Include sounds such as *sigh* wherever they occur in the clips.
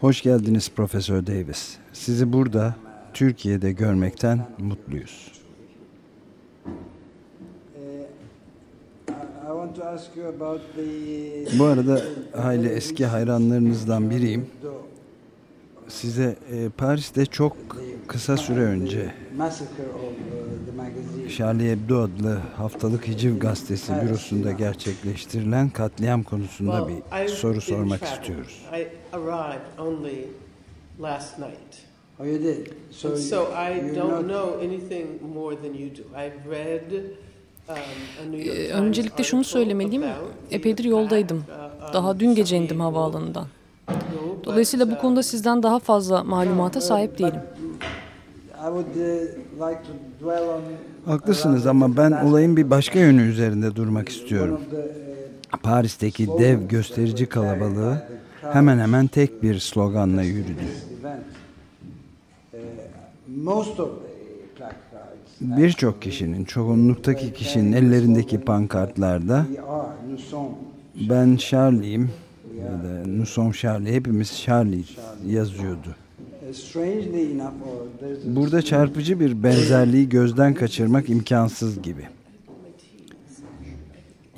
Hoş geldiniz Profesör Davis. Sizi burada Türkiye'de görmekten mutluyuz. Bu arada hayli eski hayranlarınızdan biriyim. Size e, Paris'te çok kısa süre önce Charlie Hebdo adlı haftalık hiciv gazetesi bürosunda gerçekleştirilen katliam konusunda bir soru sormak istiyoruz. Oh, you did. So, and so I don't know anything more than you do. I've read um, ee, Öncelikle şunu söylemeliyim. Epeydir yoldaydım. Uh, Daha dün gece indim havaalanından. Dolayısıyla bu konuda sizden daha fazla malumata sahip değilim. Haklısınız ama ben olayın bir başka yönü üzerinde durmak istiyorum. Paris'teki dev gösterici kalabalığı hemen hemen tek bir sloganla yürüdü. Birçok kişinin, çoğunluktaki kişinin ellerindeki pankartlarda ben Charlie'yim ya da Nous sommes Charlie, hepimiz Charlie yazıyordu. Burada çarpıcı bir benzerliği gözden kaçırmak imkansız gibi.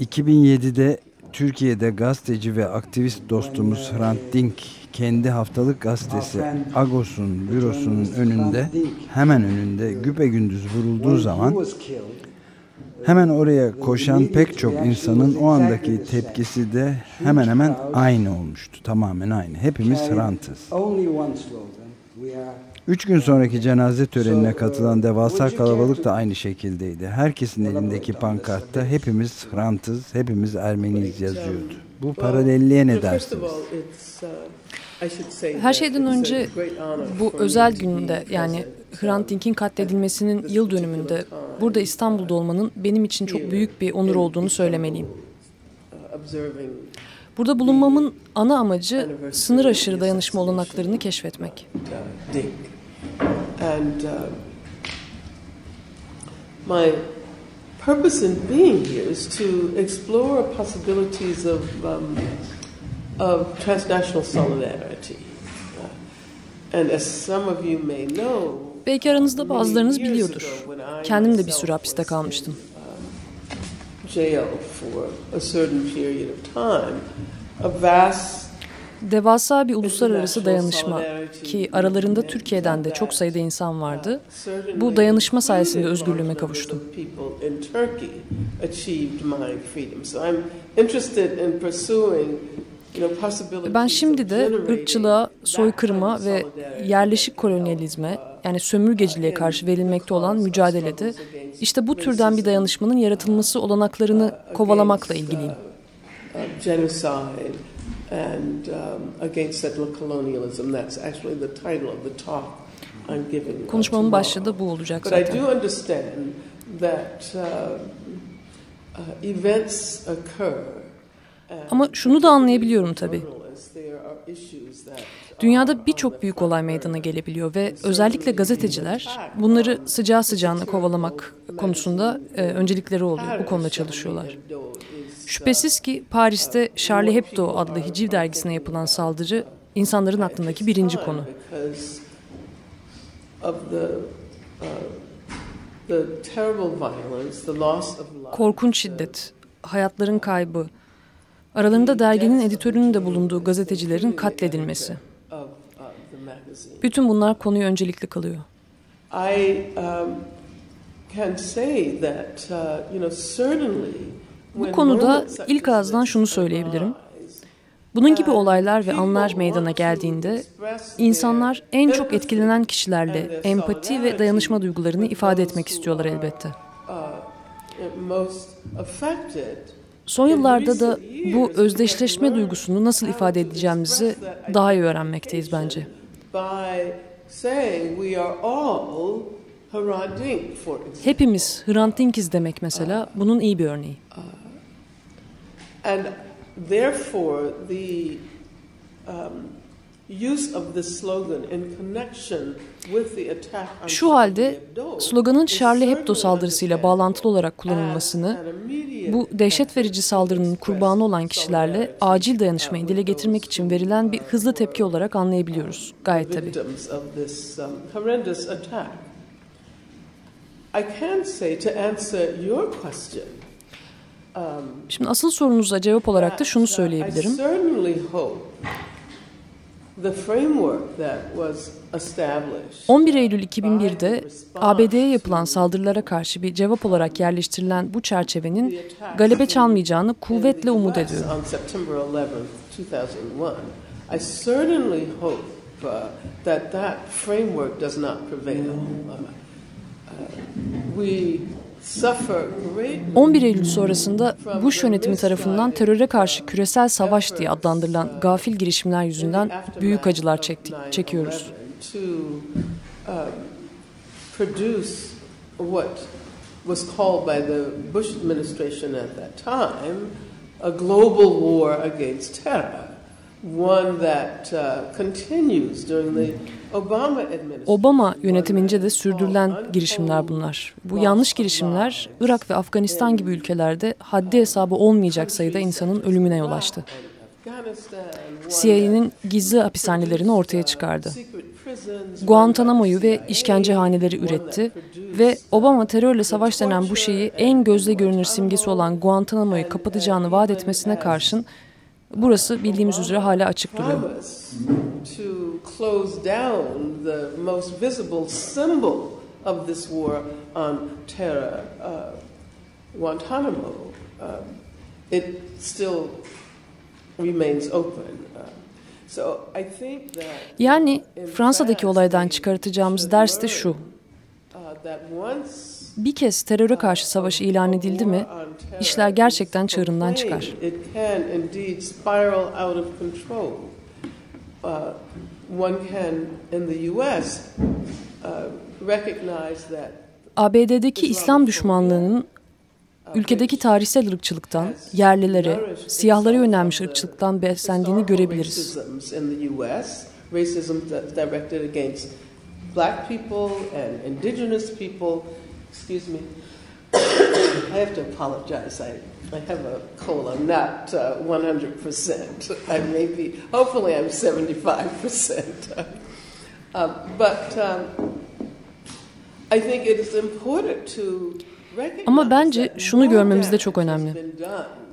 2007'de Türkiye'de gazeteci ve aktivist dostumuz Hrant Dink kendi haftalık gazetesi Agos'un bürosunun önünde hemen önünde güpe gündüz vurulduğu zaman hemen oraya koşan pek çok insanın o andaki tepkisi de hemen hemen aynı olmuştu. Tamamen aynı. Hepimiz Hrant'ız. Üç gün sonraki cenaze törenine katılan devasa kalabalık da aynı şekildeydi. Herkesin elindeki pankartta hepimiz Hrant'ız, hepimiz Ermeniyiz yazıyordu. Bu paralelliğe ne dersiniz? Her şeyden önce bu özel gününde yani Hrant Dink'in katledilmesinin yıl dönümünde burada İstanbul'da olmanın benim için çok büyük bir onur olduğunu söylemeliyim. Burada bulunmamın ana amacı sınır aşırı dayanışma olanaklarını keşfetmek. Uh, my purpose in being here is to explore possibilities of um, of transnational solidarity. Uh, and as some of you may know, Belki aranızda bazılarınız biliyordur. Kendim de bir süre hapiste kalmıştım. Um, Devasa bir uluslararası dayanışma ki aralarında Türkiye'den de çok sayıda insan vardı. Bu dayanışma sayesinde özgürlüğüme kavuştum. Ben şimdi de ırkçılığa, soykırıma ve yerleşik kolonyalizme yani sömürgeciliğe karşı verilmekte olan mücadelede işte bu türden bir dayanışmanın yaratılması olanaklarını kovalamakla ilgiliyim. and um, against settler colonialism. That's actually the title of the talk I'm giving. Konuşmamın başlığı da bu olacak zaten. But I do understand that uh, uh, events occur. Ama şunu da anlayabiliyorum tabii. Dünyada birçok büyük olay meydana gelebiliyor ve özellikle gazeteciler bunları sıcağı sıcağına kovalamak konusunda e, öncelikleri oluyor. Bu konuda çalışıyorlar. Şüphesiz ki Paris'te Charlie Hebdo adlı hiciv dergisine yapılan saldırı insanların aklındaki birinci konu. Korkunç şiddet, hayatların kaybı, aralarında derginin editörünün de bulunduğu gazetecilerin katledilmesi. Bütün bunlar konuyu öncelikli kılıyor. I um, can say that, uh, you know, certainly bu konuda ilk ağızdan şunu söyleyebilirim. Bunun gibi olaylar ve anlar meydana geldiğinde insanlar en çok etkilenen kişilerle empati ve dayanışma duygularını ifade etmek istiyorlar elbette. Son yıllarda da bu özdeşleşme duygusunu nasıl ifade edeceğimizi daha iyi öğrenmekteyiz bence. Hepimiz Hrant Dinkiz demek mesela bunun iyi bir örneği. And therefore, the um, Şu halde sloganın Charlie Hebdo saldırısıyla bağlantılı olarak kullanılmasını, bu dehşet verici saldırının kurbanı olan kişilerle acil dayanışmayı dile getirmek için verilen bir hızlı tepki olarak anlayabiliyoruz. Gayet tabii. Şimdi asıl sorunuza cevap olarak da şunu söyleyebilirim. 11 Eylül 2001'de ABD'ye yapılan saldırılara karşı bir cevap olarak yerleştirilen bu çerçevenin galebe çalmayacağını kuvvetle umut ediyorum. I certainly hope uh, that that framework does not prevail. Uh, uh, we 11 Eylül sonrasında Bush yönetimi tarafından teröre karşı küresel savaş diye adlandırılan gafil girişimler yüzünden büyük acılar çektik, çekiyoruz. was called by the Bush at that global war against terror. Obama yönetimince de sürdürülen girişimler bunlar. Bu yanlış girişimler Irak ve Afganistan gibi ülkelerde haddi hesabı olmayacak sayıda insanın ölümüne yol açtı. CIA'nin gizli hapishanelerini ortaya çıkardı. Guantanamo'yu ve işkencehaneleri üretti ve Obama terörle savaş denen bu şeyi en gözle görünür simgesi olan Guantanamo'yu kapatacağını vaat etmesine karşın Burası bildiğimiz üzere hala açık duruyor. of this war on terror, uh, Guantanamo, uh, it still remains open. Uh, yani Fransa'daki olaydan çıkartacağımız ders de şu. Bir kez teröre karşı savaş ilan edildi mi, işler gerçekten çığırından çıkar. ABD'deki İslam düşmanlığının ülkedeki tarihsel ırkçılıktan, yerlilere, siyahlara yönelmiş ırkçılıktan beslendiğini görebiliriz. black people and indigenous people Excuse me. *coughs* I have to apologize. I, I have a cold. I'm not uh, 100%. I may be, hopefully, I'm 75%. *laughs* uh, but um, I think it is important to Ama bence şunu görmemiz de çok önemli.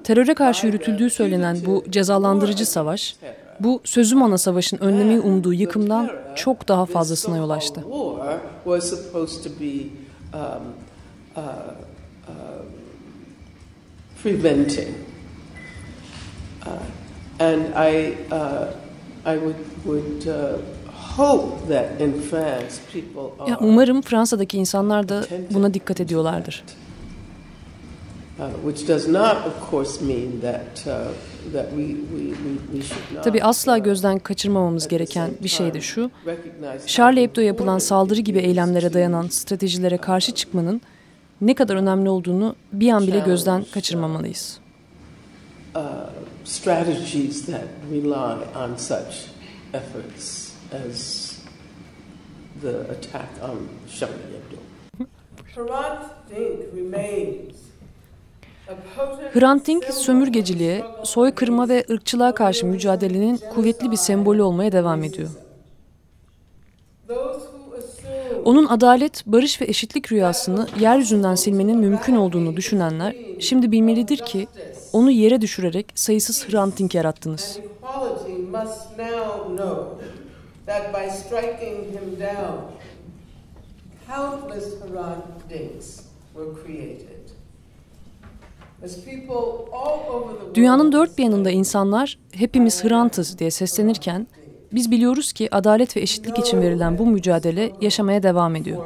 Teröre karşı yürütüldüğü söylenen bu cezalandırıcı savaş, bu sözüm ana savaşın önlemeyi umduğu yıkımdan çok daha fazlasına yol açtı um, uh, uh, preventing. Uh, and I, uh, I would, would uh, hope that in France people are ya umarım Fransa'daki insanlar da buna dikkat ediyorlardır. Tabi asla gözden kaçırmamamız gereken bir şey de şu. Charlie Hebdo yapılan saldırı gibi eylemlere dayanan stratejilere karşı çıkmanın ne kadar önemli olduğunu bir an bile gözden kaçırmamalıyız. Uh, strategies that rely on such efforts as the attack on Charlie Hebdo. Hrant Dink remains Hrant Dink sömürgeciliğe, soykırıma ve ırkçılığa karşı mücadelenin kuvvetli bir sembolü olmaya devam ediyor. Onun adalet, barış ve eşitlik rüyasını yeryüzünden silmenin mümkün olduğunu düşünenler şimdi bilmelidir ki onu yere düşürerek sayısız Hrant Dink yarattınız. Countless Hrant Dinks were created. Dünyanın dört bir yanında insanlar hepimiz Hrantız diye seslenirken biz biliyoruz ki adalet ve eşitlik için verilen bu mücadele yaşamaya devam ediyor.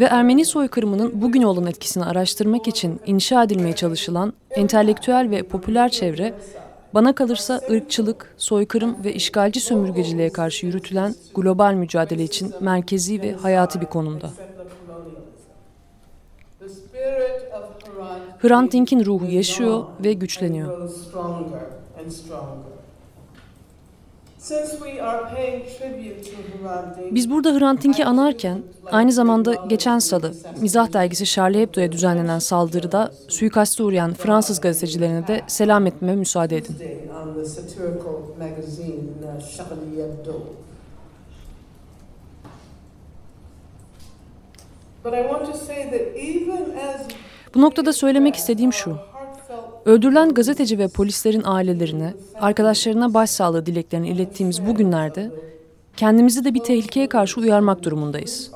Ve Ermeni soykırımının bugün olan etkisini araştırmak için inşa edilmeye çalışılan entelektüel ve popüler çevre bana kalırsa ırkçılık, soykırım ve işgalci sömürgeciliğe karşı yürütülen global mücadele için merkezi ve hayati bir konumda. Hrant Dink'in ruhu yaşıyor ve güçleniyor. Biz burada Hrant Dink'i anarken aynı zamanda geçen salı Mizah dergisi Charlie Hebdo'ya düzenlenen saldırıda suikaste uğrayan Fransız gazetecilerine de selam etmeme müsaade edin. Bu noktada söylemek istediğim şu. Öldürülen gazeteci ve polislerin ailelerine, arkadaşlarına başsağlığı dileklerini ilettiğimiz bu günlerde kendimizi de bir tehlikeye karşı uyarmak durumundayız.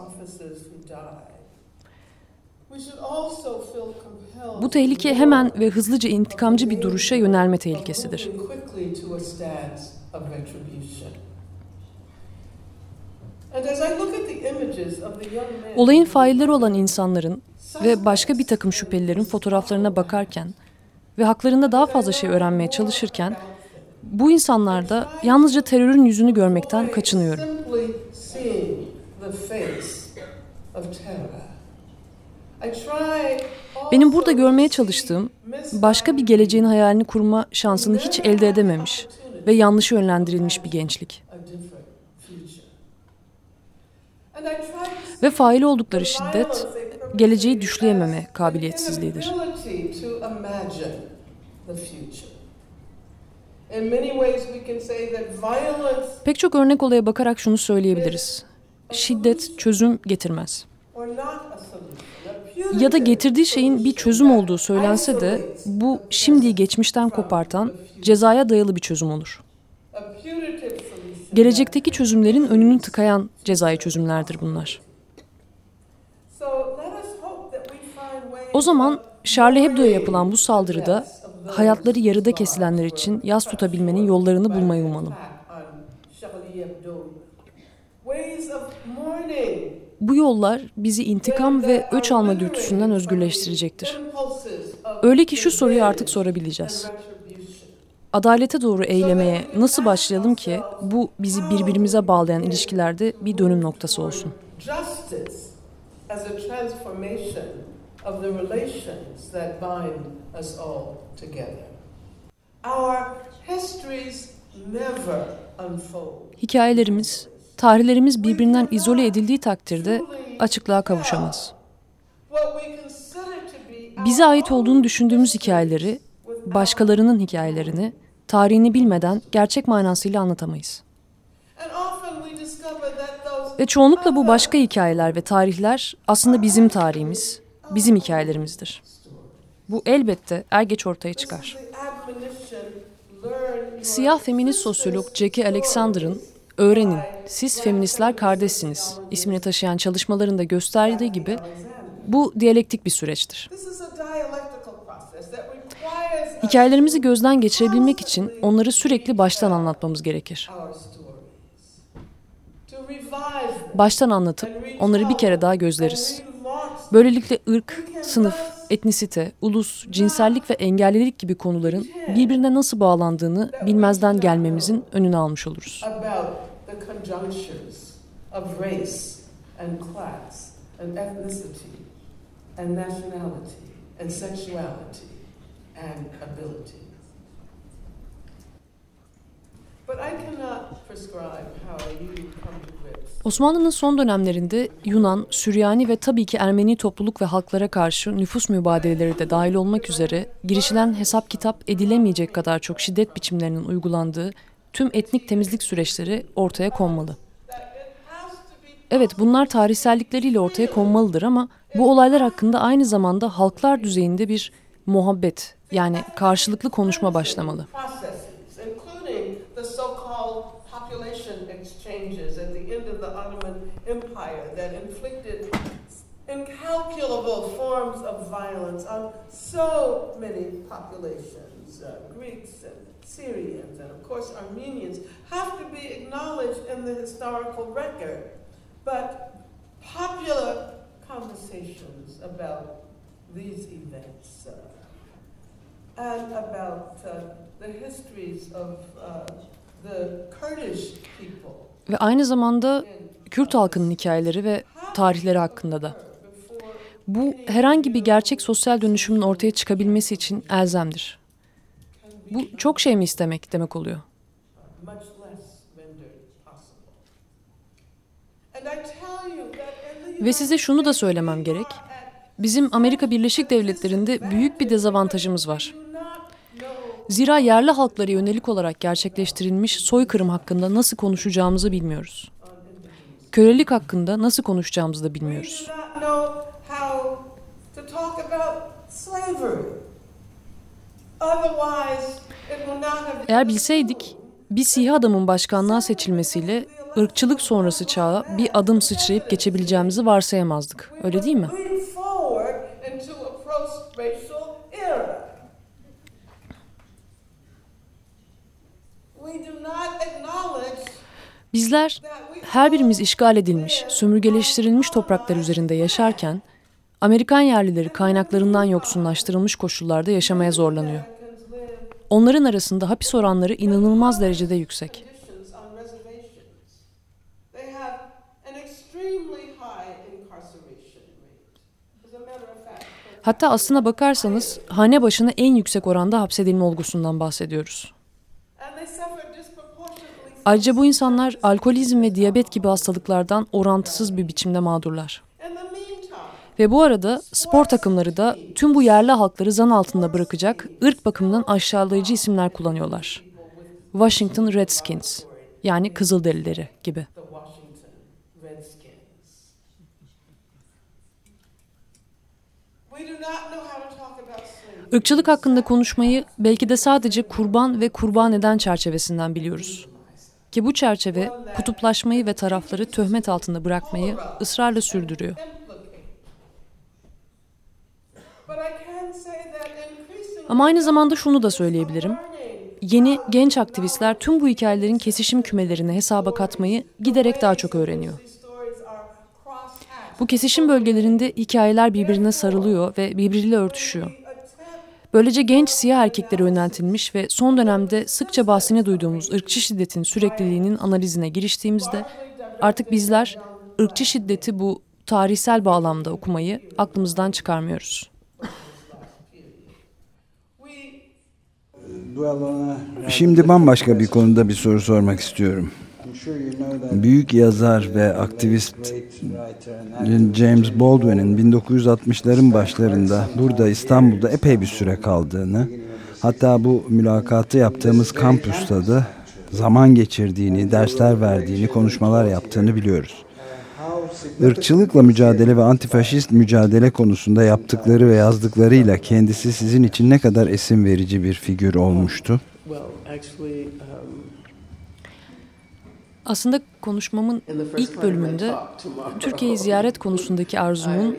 Bu tehlike hemen ve hızlıca intikamcı bir duruşa yönelme tehlikesidir. Olayın failleri olan insanların ve başka bir takım şüphelilerin fotoğraflarına bakarken ve haklarında daha fazla şey öğrenmeye çalışırken bu insanlarda yalnızca terörün yüzünü görmekten kaçınıyorum. Benim burada görmeye çalıştığım başka bir geleceğin hayalini kurma şansını hiç elde edememiş ve yanlış yönlendirilmiş bir gençlik. Ve fail oldukları şiddet geleceği düşleyememe kabiliyetsizliğidir. Pek çok örnek olaya bakarak şunu söyleyebiliriz. Şiddet çözüm getirmez. Ya da getirdiği şeyin bir çözüm olduğu söylense de bu şimdiyi geçmişten kopartan cezaya dayalı bir çözüm olur. Gelecekteki çözümlerin önünü tıkayan cezai çözümlerdir bunlar. O zaman Charlie Hebdo'ya yapılan bu saldırıda hayatları yarıda kesilenler için yaz tutabilmenin yollarını bulmayı umalım. Bu yollar bizi intikam ve öç alma dürtüsünden özgürleştirecektir. Öyle ki şu soruyu artık sorabileceğiz. Adalete doğru eylemeye nasıl başlayalım ki bu bizi birbirimize bağlayan ilişkilerde bir dönüm noktası olsun? Of the relations that bind us all together. Our histories never unfold. Hikayelerimiz, tarihlerimiz birbirinden izole edildiği takdirde açıklığa kavuşamaz. Bize ait olduğunu düşündüğümüz hikayeleri, başkalarının hikayelerini, tarihini bilmeden gerçek manasıyla anlatamayız. Ve çoğunlukla bu başka hikayeler ve tarihler aslında bizim tarihimiz, bizim hikayelerimizdir. Bu elbette er geç ortaya çıkar. Siyah feminist sosyolog Jackie Alexander'ın Öğrenin, siz feministler kardeşsiniz ismini taşıyan çalışmalarında gösterdiği gibi bu diyalektik bir süreçtir. Hikayelerimizi gözden geçirebilmek için onları sürekli baştan anlatmamız gerekir. Baştan anlatıp onları bir kere daha gözleriz. Böylelikle ırk, sınıf, etnisite, ulus, cinsellik ve engellilik gibi konuların birbirine nasıl bağlandığını bilmezden gelmemizin önünü almış oluruz. and ability. Osmanlı'nın son dönemlerinde Yunan, Süryani ve tabii ki Ermeni topluluk ve halklara karşı nüfus mübadeleleri de dahil olmak üzere girişilen hesap kitap edilemeyecek kadar çok şiddet biçimlerinin uygulandığı tüm etnik temizlik süreçleri ortaya konmalı. Evet bunlar tarihsellikleriyle ortaya konmalıdır ama bu olaylar hakkında aynı zamanda halklar düzeyinde bir muhabbet yani karşılıklı konuşma başlamalı. Incalculable forms of violence on so many populations uh, Greeks and Syrians, and of course Armenians have to be acknowledged in the historical record. But popular conversations about these events uh, and about uh, the histories of the Kurdish people. Ve aynı zamanda Kürt halkının hikayeleri ve tarihleri hakkında da. Bu herhangi bir gerçek sosyal dönüşümün ortaya çıkabilmesi için elzemdir. Bu çok şey mi istemek demek oluyor? Ve size şunu da söylemem gerek. Bizim Amerika Birleşik Devletleri'nde büyük bir dezavantajımız var. Zira yerli halklara yönelik olarak gerçekleştirilmiş soykırım hakkında nasıl konuşacağımızı bilmiyoruz. Kölelik hakkında nasıl konuşacağımızı da bilmiyoruz. Eğer bilseydik bir siyah adamın başkanlığa seçilmesiyle ırkçılık sonrası çağa bir adım sıçrayıp geçebileceğimizi varsayamazdık. Öyle değil mi? Bizler her birimiz işgal edilmiş, sömürgeleştirilmiş topraklar üzerinde yaşarken Amerikan yerlileri kaynaklarından yoksunlaştırılmış koşullarda yaşamaya zorlanıyor. Onların arasında hapis oranları inanılmaz derecede yüksek. Hatta aslına bakarsanız hane başına en yüksek oranda hapsedilme olgusundan bahsediyoruz. Ayrıca bu insanlar alkolizm ve diyabet gibi hastalıklardan orantısız bir biçimde mağdurlar. Ve bu arada spor takımları da tüm bu yerli halkları zan altında bırakacak ırk bakımından aşağılayıcı isimler kullanıyorlar. Washington Redskins yani Kızılderilileri gibi. Irkçılık hakkında konuşmayı belki de sadece kurban ve kurban eden çerçevesinden biliyoruz. Ki bu çerçeve kutuplaşmayı ve tarafları töhmet altında bırakmayı ısrarla sürdürüyor. Ama aynı zamanda şunu da söyleyebilirim. Yeni genç aktivistler tüm bu hikayelerin kesişim kümelerini hesaba katmayı giderek daha çok öğreniyor. Bu kesişim bölgelerinde hikayeler birbirine sarılıyor ve birbiriyle örtüşüyor. Böylece genç siyah erkeklere yöneltilmiş ve son dönemde sıkça bahsini duyduğumuz ırkçı şiddetin sürekliliğinin analizine giriştiğimizde artık bizler ırkçı şiddeti bu tarihsel bağlamda okumayı aklımızdan çıkarmıyoruz. Şimdi bambaşka bir konuda bir soru sormak istiyorum. Büyük yazar ve aktivist James Baldwin'in 1960'ların başlarında burada İstanbul'da epey bir süre kaldığını, hatta bu mülakatı yaptığımız kampüste de zaman geçirdiğini, dersler verdiğini, konuşmalar yaptığını biliyoruz. Irkçılıkla mücadele ve antifaşist mücadele konusunda yaptıkları ve yazdıklarıyla kendisi sizin için ne kadar esim verici bir figür olmuştu? Aslında konuşmamın ilk bölümünde Türkiye'yi ziyaret konusundaki arzumun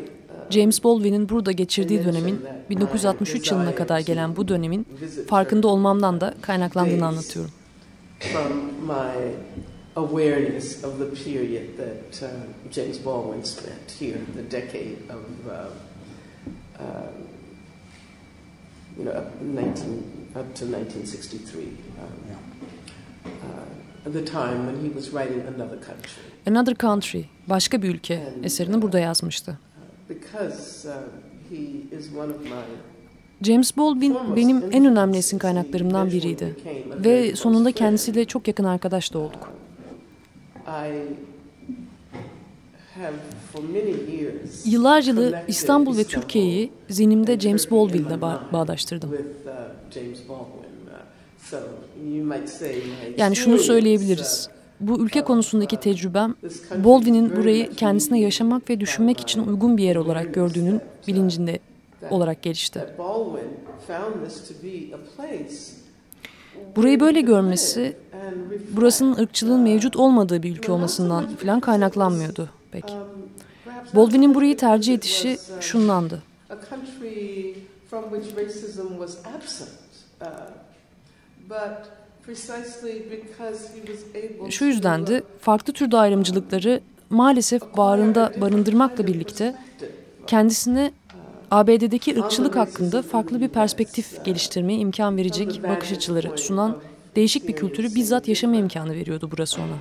James Baldwin'in burada geçirdiği dönemin 1963 yılına kadar gelen bu dönemin farkında olmamdan da kaynaklandığını anlatıyorum. awareness of the period that uh, James Baldwin spent here, the decade of, uh, uh, you know, up, 19, up to 1963. Um, uh, the time when he was writing Another Country. Another Country, başka bir ülke And, eserini burada yazmıştı. Uh, because uh, he is one of my James Baldwin benim en önemli esin kaynaklarımdan biriydi ve sonunda kendisiyle çok yakın arkadaş da olduk. Yıllarca İstanbul ve Türkiye'yi zihnimde James Baldwin'le ba bağdaştırdım. Yani şunu söyleyebiliriz. Bu ülke konusundaki tecrübem, Baldwin'in burayı kendisine yaşamak ve düşünmek için uygun bir yer olarak gördüğünün bilincinde olarak gelişti. Burayı böyle görmesi, burasının ırkçılığın mevcut olmadığı bir ülke olmasından falan kaynaklanmıyordu pek. Baldwin'in burayı tercih edişi şundandı. Şu yüzdendi, farklı türde ayrımcılıkları maalesef bağrında barındırmakla birlikte kendisine ABD'deki ırkçılık hakkında farklı bir perspektif geliştirmeye imkan verecek bakış açıları sunan değişik bir kültürü bizzat yaşama imkanı veriyordu burası ona.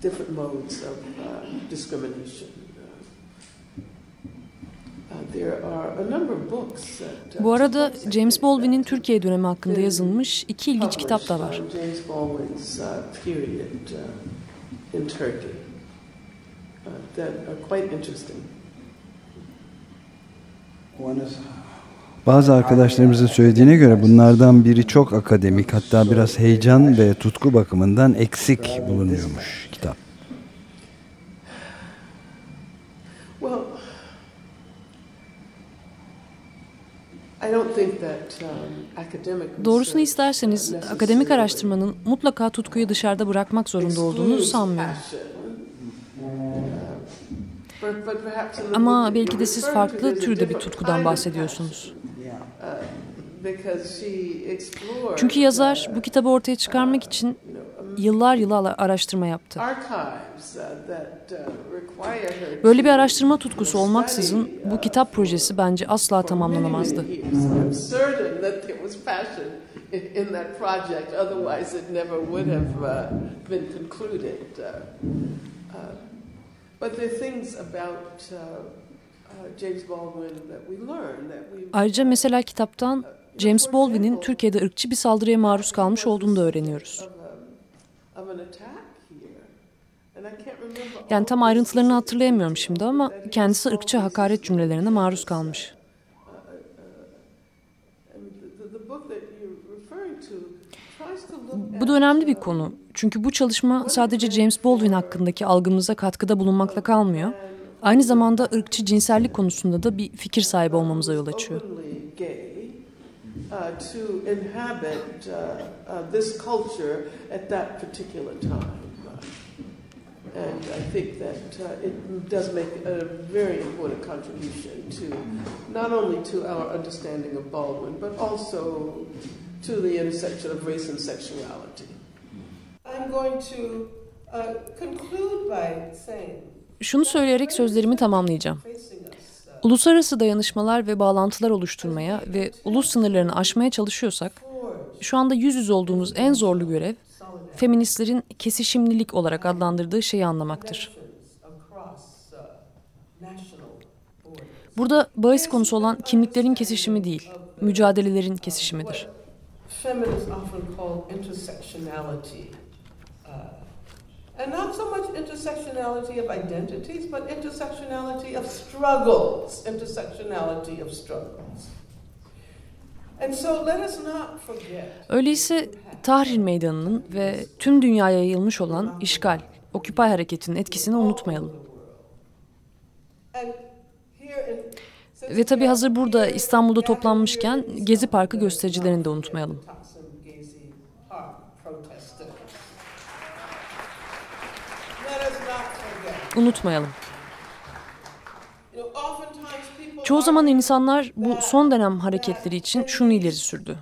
different modes of uh, discrimination. Bu arada James Baldwin'in Türkiye dönemi hakkında yazılmış iki ilginç kitap da var. James Baldwin's period in Turkey that are quite interesting. Bazı arkadaşlarımızın söylediğine göre bunlardan biri çok akademik hatta biraz heyecan ve tutku bakımından eksik bulunuyormuş kitap. Um, Doğrusunu isterseniz akademik araştırmanın mutlaka tutkuyu dışarıda bırakmak zorunda olduğunu sanmıyorum. Ama belki de siz farklı türde bir tutkudan bahsediyorsunuz. Çünkü yazar bu kitabı ortaya çıkarmak için yıllar yıllar araştırma yaptı. Böyle bir araştırma tutkusu olmaksızın bu kitap projesi bence asla tamamlanamazdı. in that project, otherwise it never would have uh, been concluded. Uh, uh, but there are things about uh, uh, James Baldwin that we learn that we. Ayrıca mesela kitaptan James Baldwin'in Türkiye'de ırkçı bir saldırıya maruz kalmış olduğunu da öğreniyoruz. Yani tam ayrıntılarını hatırlayamıyorum şimdi ama kendisi ırkçı hakaret cümlelerine maruz kalmış. Bu da önemli bir konu. Çünkü bu çalışma sadece James Baldwin hakkındaki algımıza katkıda bulunmakla kalmıyor. Aynı zamanda ırkçı cinsellik konusunda da bir fikir sahibi olmamıza yol açıyor. Uh, to inhabit uh, uh, this culture at that particular time. And I think that uh, it does make a very important contribution to not only to our understanding of Baldwin, but also to the intersection of race and sexuality. I'm going to uh, conclude by saying Şunu söyleyerek sözlerimi tamamlayacağım. Uluslararası dayanışmalar ve bağlantılar oluşturmaya ve ulus sınırlarını aşmaya çalışıyorsak, şu anda yüz yüze olduğumuz en zorlu görev feministlerin kesişimlilik olarak adlandırdığı şeyi anlamaktır. Burada bahis konusu olan kimliklerin kesişimi değil, mücadelelerin kesişimidir. And not so much intersectionality of identities, but intersectionality of struggles, intersectionality of struggles. Öyleyse Tahrir Meydanı'nın ve tüm dünyaya yayılmış olan işgal, Occupy hareketinin etkisini unutmayalım. Ve tabii hazır burada İstanbul'da toplanmışken Gezi Parkı göstericilerini de unutmayalım. Unutmayalım. Çoğu zaman insanlar bu son dönem hareketleri için şunu ileri sürdü.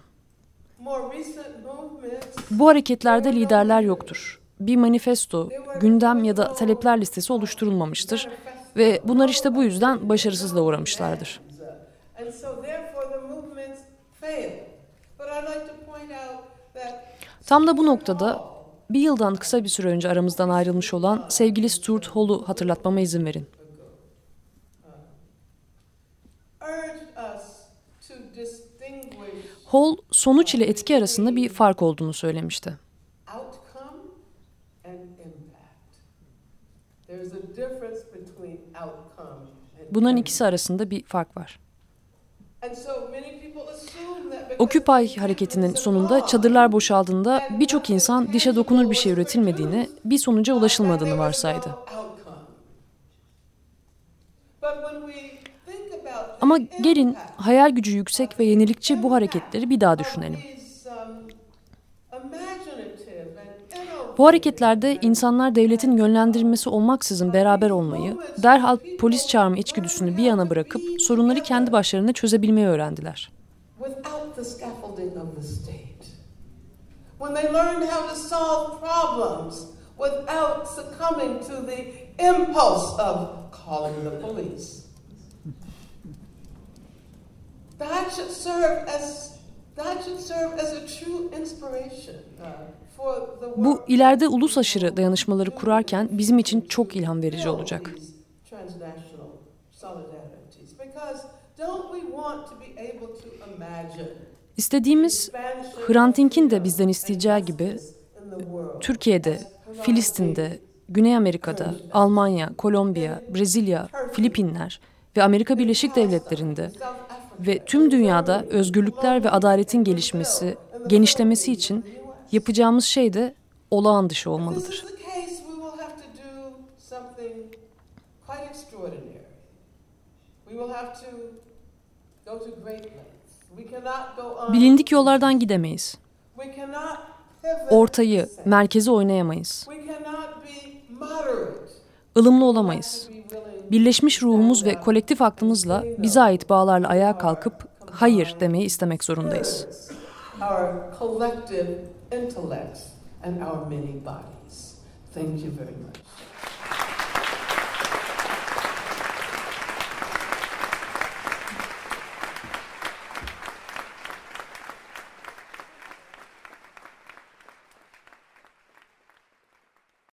Bu hareketlerde liderler yoktur. Bir manifesto, gündem ya da talepler listesi oluşturulmamıştır ve bunlar işte bu yüzden başarısızlığa uğramışlardır. Tam da bu noktada bir yıldan kısa bir süre önce aramızdan ayrılmış olan sevgili Stuart Hall'u hatırlatmama izin verin. Hall sonuç ile etki arasında bir fark olduğunu söylemişti. Bunların ikisi arasında bir fark var. Occupy hareketinin sonunda çadırlar boşaldığında birçok insan dişe dokunur bir şey üretilmediğini, bir sonuca ulaşılmadığını varsaydı. Ama gelin hayal gücü yüksek ve yenilikçi bu hareketleri bir daha düşünelim. Bu hareketlerde insanlar devletin yönlendirilmesi olmaksızın beraber olmayı, derhal polis çağırma içgüdüsünü bir yana bırakıp sorunları kendi başlarına çözebilmeyi öğrendiler. When they learned how to solve problems without succumbing to the impulse of calling the police. That should serve as Bu ileride ulus aşırı dayanışmaları kurarken bizim için çok ilham verici olacak. İstediğimiz Hrant Dink'in de bizden isteyeceği gibi Türkiye'de, Filistin'de, Güney Amerika'da, Almanya, Kolombiya, Brezilya, Filipinler ve Amerika Birleşik Devletleri'nde ve tüm dünyada özgürlükler ve adaletin gelişmesi, genişlemesi için yapacağımız şey de olağan dışı olmalıdır. Bilindik yollardan gidemeyiz. Ortayı, merkezi oynayamayız. ılımlı olamayız. Birleşmiş ruhumuz ve kolektif aklımızla bize ait bağlarla ayağa kalkıp hayır demeyi istemek zorundayız. Thank you very much.